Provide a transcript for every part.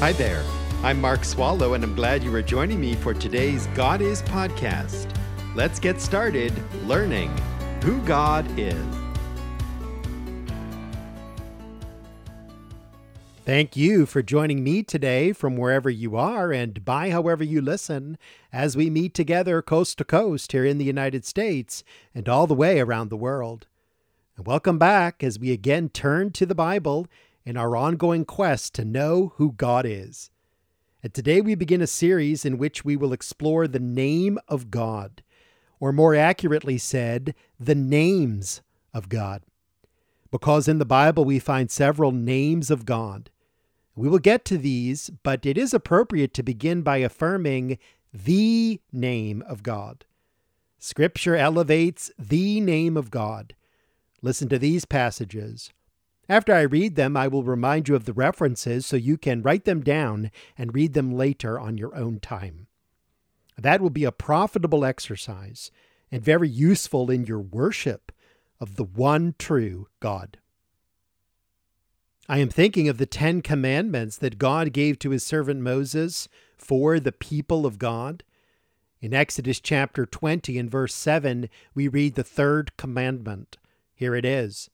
Hi there. I'm Mark Swallow, and I'm glad you are joining me for today's God Is podcast. Let's get started learning who God is. Thank you for joining me today from wherever you are and by however you listen as we meet together coast to coast here in the United States and all the way around the world. And welcome back as we again turn to the Bible in our ongoing quest to know who God is. And today we begin a series in which we will explore the name of God, or more accurately said, the names of God. Because in the Bible we find several names of God. We will get to these, but it is appropriate to begin by affirming the name of God. Scripture elevates the name of God. Listen to these passages. After I read them, I will remind you of the references so you can write them down and read them later on your own time. That will be a profitable exercise and very useful in your worship of the one true God. I am thinking of the Ten Commandments that God gave to his servant Moses for the people of God. In Exodus chapter 20 and verse 7, we read the third commandment. Here it is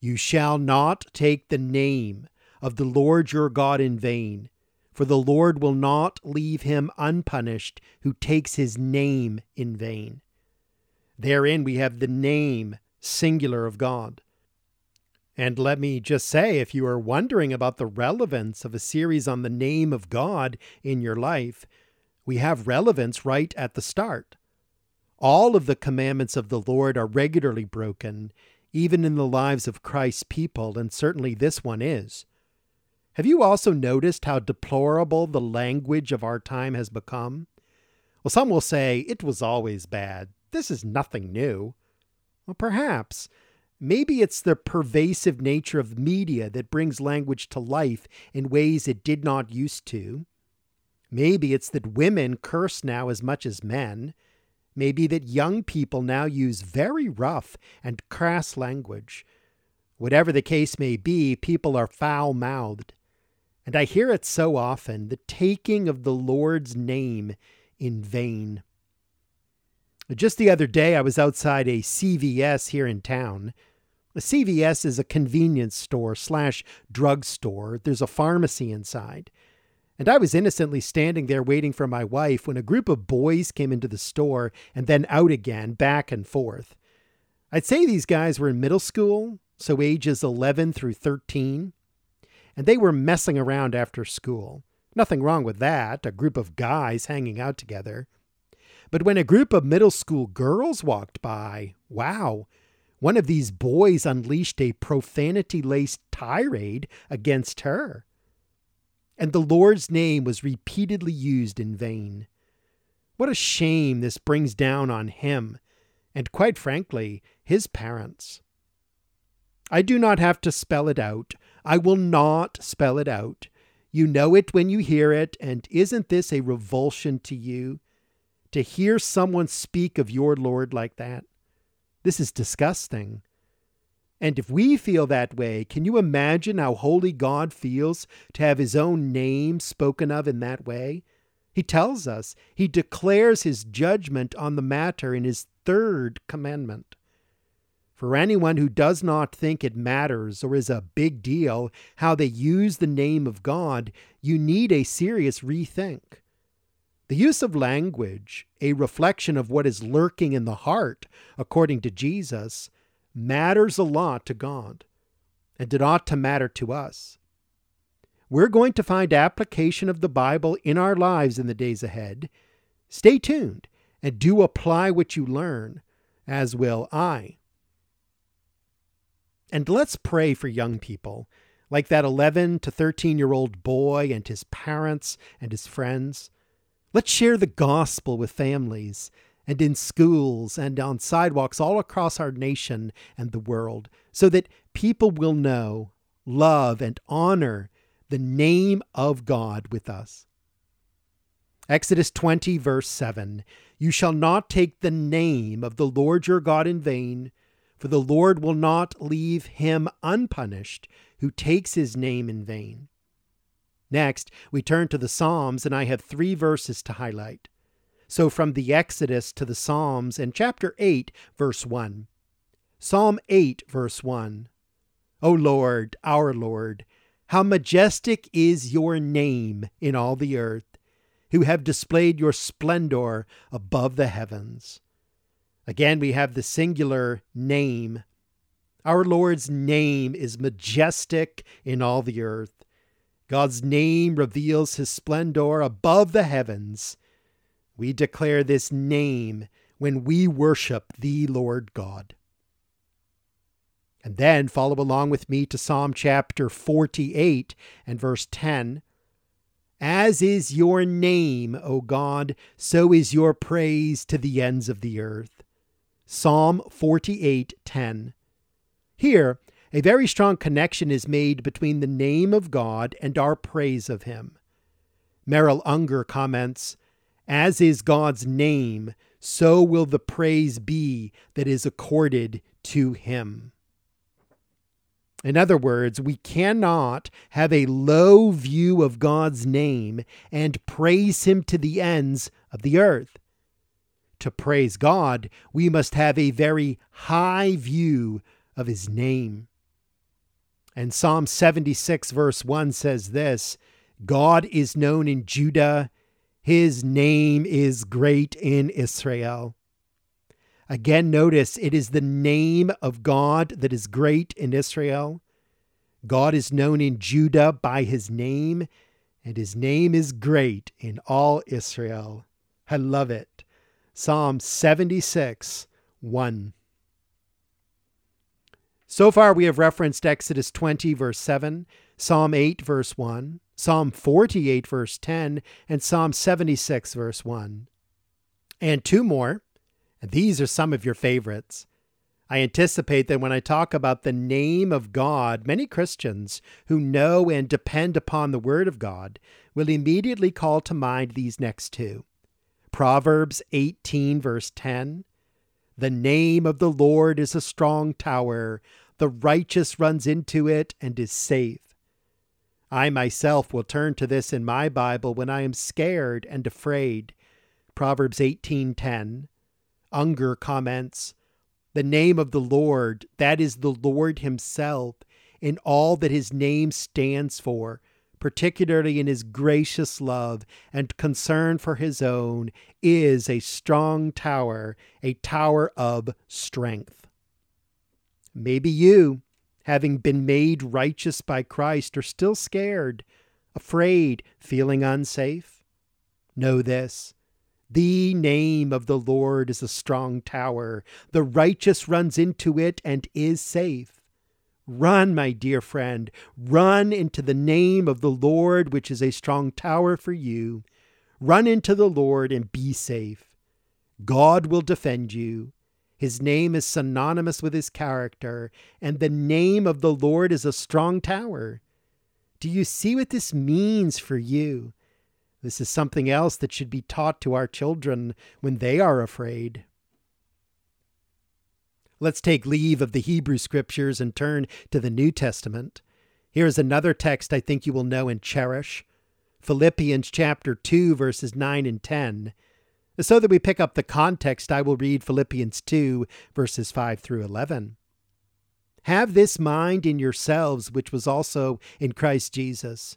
You shall not take the name of the Lord your God in vain, for the Lord will not leave him unpunished who takes his name in vain. Therein we have the name singular of God. And let me just say if you are wondering about the relevance of a series on the name of God in your life, we have relevance right at the start. All of the commandments of the Lord are regularly broken, even in the lives of Christ's people, and certainly this one is. Have you also noticed how deplorable the language of our time has become? Well, some will say it was always bad. This is nothing new. Well, perhaps. Maybe it's the pervasive nature of media that brings language to life in ways it did not used to. Maybe it's that women curse now as much as men. Maybe that young people now use very rough and crass language. Whatever the case may be, people are foul mouthed. And I hear it so often the taking of the Lord's name in vain. Just the other day, I was outside a CVS here in town. A CVS is a convenience store slash drugstore. There's a pharmacy inside. And I was innocently standing there waiting for my wife when a group of boys came into the store and then out again, back and forth. I'd say these guys were in middle school, so ages 11 through 13. And they were messing around after school. Nothing wrong with that, a group of guys hanging out together. But when a group of middle school girls walked by, wow, one of these boys unleashed a profanity laced tirade against her. And the Lord's name was repeatedly used in vain. What a shame this brings down on him, and quite frankly, his parents. I do not have to spell it out. I will not spell it out. You know it when you hear it, and isn't this a revulsion to you? to hear someone speak of your Lord like that. This is disgusting. And if we feel that way, can you imagine how holy God feels to have his own name spoken of in that way? He tells us, he declares his judgment on the matter in his third commandment. For anyone who does not think it matters or is a big deal how they use the name of God, you need a serious rethink. The use of language, a reflection of what is lurking in the heart, according to Jesus, matters a lot to God, and it ought to matter to us. We're going to find application of the Bible in our lives in the days ahead. Stay tuned and do apply what you learn, as will I. And let's pray for young people, like that 11 to 13 year old boy and his parents and his friends. Let's share the gospel with families and in schools and on sidewalks all across our nation and the world so that people will know, love, and honor the name of God with us. Exodus 20, verse 7 You shall not take the name of the Lord your God in vain, for the Lord will not leave him unpunished who takes his name in vain. Next, we turn to the Psalms, and I have three verses to highlight. So, from the Exodus to the Psalms, in chapter 8, verse 1. Psalm 8, verse 1. O Lord, our Lord, how majestic is your name in all the earth, who have displayed your splendor above the heavens. Again, we have the singular name. Our Lord's name is majestic in all the earth. God's name reveals his splendor above the heavens. We declare this name when we worship the Lord God. And then follow along with me to Psalm chapter 48 and verse 10. As is your name, O God, so is your praise to the ends of the earth. Psalm 48:10. Here, a very strong connection is made between the name of God and our praise of him. Merrill Unger comments, as is God's name, so will the praise be that is accorded to him. In other words, we cannot have a low view of God's name and praise Him to the ends of the earth. To praise God, we must have a very high view of His name. And Psalm 76, verse 1 says this God is known in Judah, His name is great in Israel. Again, notice it is the name of God that is great in Israel. God is known in Judah by his name, and his name is great in all Israel. I love it. Psalm 76 1. So far, we have referenced Exodus 20, verse 7, Psalm 8, verse 1, Psalm 48, verse 10, and Psalm 76, verse 1. And two more these are some of your favorites. I anticipate that when I talk about the name of God, many Christians who know and depend upon the Word of God will immediately call to mind these next two Proverbs 18, verse 10. The name of the Lord is a strong tower, the righteous runs into it and is safe. I myself will turn to this in my Bible when I am scared and afraid. Proverbs 18:10 Unger comments The name of the Lord, that is the Lord Himself, in all that His name stands for, particularly in His gracious love and concern for His own, is a strong tower, a tower of strength. Maybe you, having been made righteous by Christ, are still scared, afraid, feeling unsafe. Know this the name of the Lord is a strong tower. The righteous runs into it and is safe. Run, my dear friend, run into the name of the Lord, which is a strong tower for you. Run into the Lord and be safe. God will defend you. His name is synonymous with his character, and the name of the Lord is a strong tower. Do you see what this means for you? This is something else that should be taught to our children when they are afraid. Let's take leave of the Hebrew scriptures and turn to the New Testament. Here is another text I think you will know and cherish Philippians chapter 2, verses 9 and 10. So that we pick up the context, I will read Philippians 2, verses 5 through 11. Have this mind in yourselves, which was also in Christ Jesus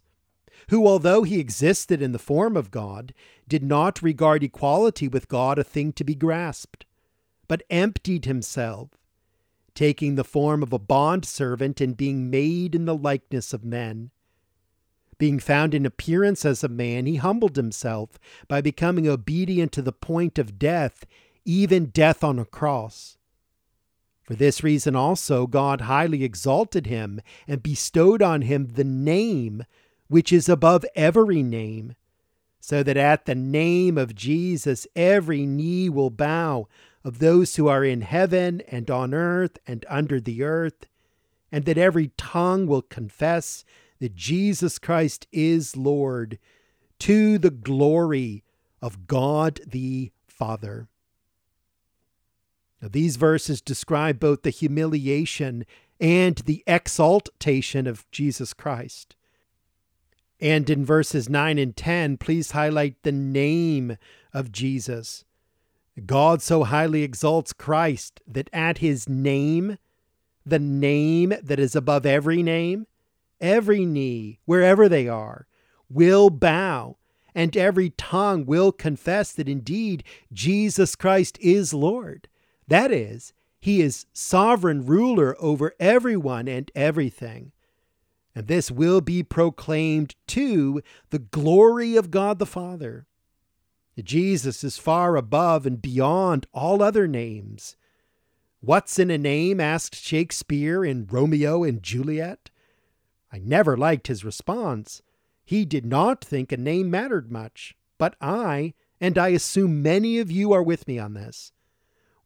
who, although he existed in the form of God, did not regard equality with God a thing to be grasped, but emptied himself, taking the form of a bondservant and being made in the likeness of men. Being found in appearance as a man, he humbled himself by becoming obedient to the point of death, even death on a cross. For this reason also God highly exalted him and bestowed on him the name which is above every name, so that at the name of Jesus every knee will bow of those who are in heaven and on earth and under the earth, and that every tongue will confess that Jesus Christ is Lord, to the glory of God the Father. Now, these verses describe both the humiliation and the exaltation of Jesus Christ. And in verses 9 and 10, please highlight the name of Jesus. God so highly exalts Christ that at his name, the name that is above every name, every knee, wherever they are, will bow, and every tongue will confess that indeed Jesus Christ is Lord. That is, he is sovereign ruler over everyone and everything. And this will be proclaimed to the glory of God the Father. Jesus is far above and beyond all other names. What's in a name? asked Shakespeare in Romeo and Juliet. I never liked his response. He did not think a name mattered much. But I, and I assume many of you are with me on this,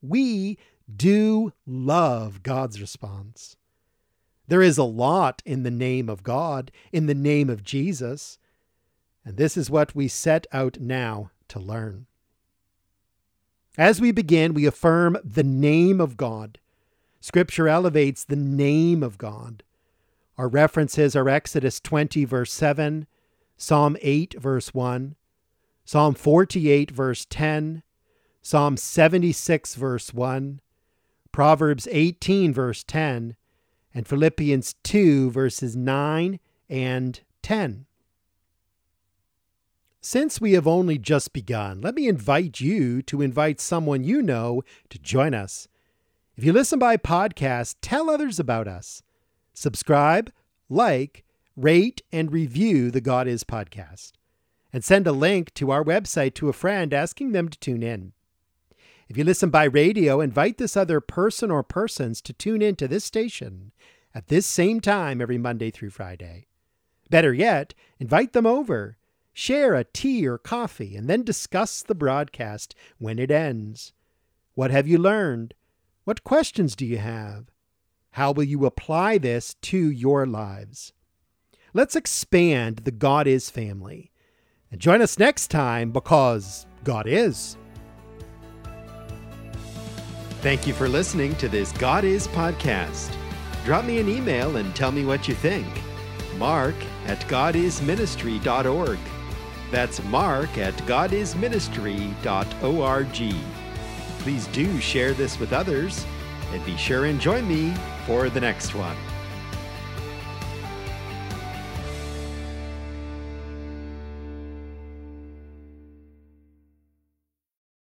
we do love God's response. There is a lot in the name of God, in the name of Jesus. And this is what we set out now to learn. As we begin, we affirm the name of God. Scripture elevates the name of God. Our references are Exodus 20, verse 7, Psalm 8, verse 1, Psalm 48, verse 10, Psalm 76, verse 1, Proverbs 18, verse 10, and Philippians 2, verses 9 and 10. Since we have only just begun, let me invite you to invite someone you know to join us. If you listen by podcast, tell others about us. Subscribe, like, rate, and review the God Is podcast. And send a link to our website to a friend asking them to tune in. If you listen by radio, invite this other person or persons to tune in to this station at this same time every Monday through Friday. Better yet, invite them over Share a tea or coffee and then discuss the broadcast when it ends. What have you learned? What questions do you have? How will you apply this to your lives? Let's expand the God is family. And join us next time because God is. Thank you for listening to this God is podcast. Drop me an email and tell me what you think. Mark at godisministry.org. That's mark at godisministry.org. Please do share this with others and be sure and join me for the next one.